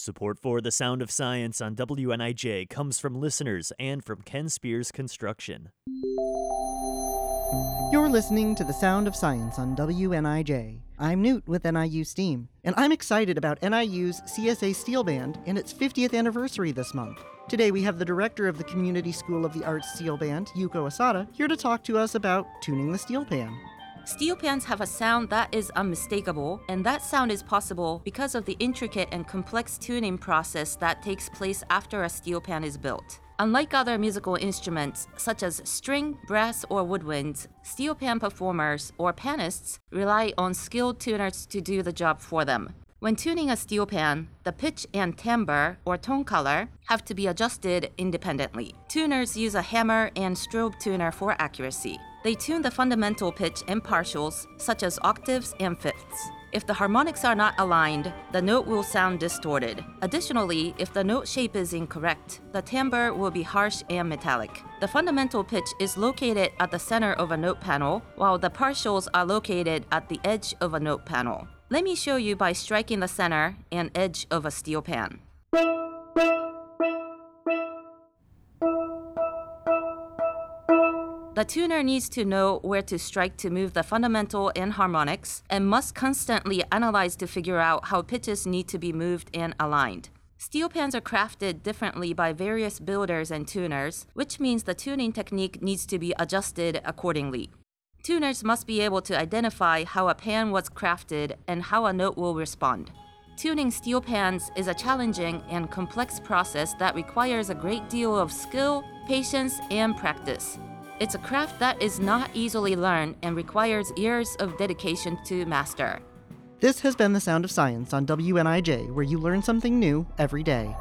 Support for The Sound of Science on WNIJ comes from listeners and from Ken Spears Construction. You're listening to The Sound of Science on WNIJ. I'm Newt with NIU STEAM, and I'm excited about NIU's CSA Steel Band and its 50th anniversary this month. Today we have the director of the Community School of the Arts Steel Band, Yuko Asada, here to talk to us about tuning the steel pan. Steel pans have a sound that is unmistakable, and that sound is possible because of the intricate and complex tuning process that takes place after a steel pan is built. Unlike other musical instruments, such as string, brass, or woodwinds, steel pan performers or panists rely on skilled tuners to do the job for them. When tuning a steel pan, the pitch and timbre or tone color have to be adjusted independently. Tuners use a hammer and strobe tuner for accuracy. They tune the fundamental pitch and partials, such as octaves and fifths. If the harmonics are not aligned, the note will sound distorted. Additionally, if the note shape is incorrect, the timbre will be harsh and metallic. The fundamental pitch is located at the center of a note panel, while the partials are located at the edge of a note panel. Let me show you by striking the center and edge of a steel pan. The tuner needs to know where to strike to move the fundamental and harmonics and must constantly analyze to figure out how pitches need to be moved and aligned. Steel pans are crafted differently by various builders and tuners, which means the tuning technique needs to be adjusted accordingly. Tuners must be able to identify how a pan was crafted and how a note will respond. Tuning steel pans is a challenging and complex process that requires a great deal of skill, patience, and practice. It's a craft that is not easily learned and requires years of dedication to master. This has been The Sound of Science on WNIJ, where you learn something new every day.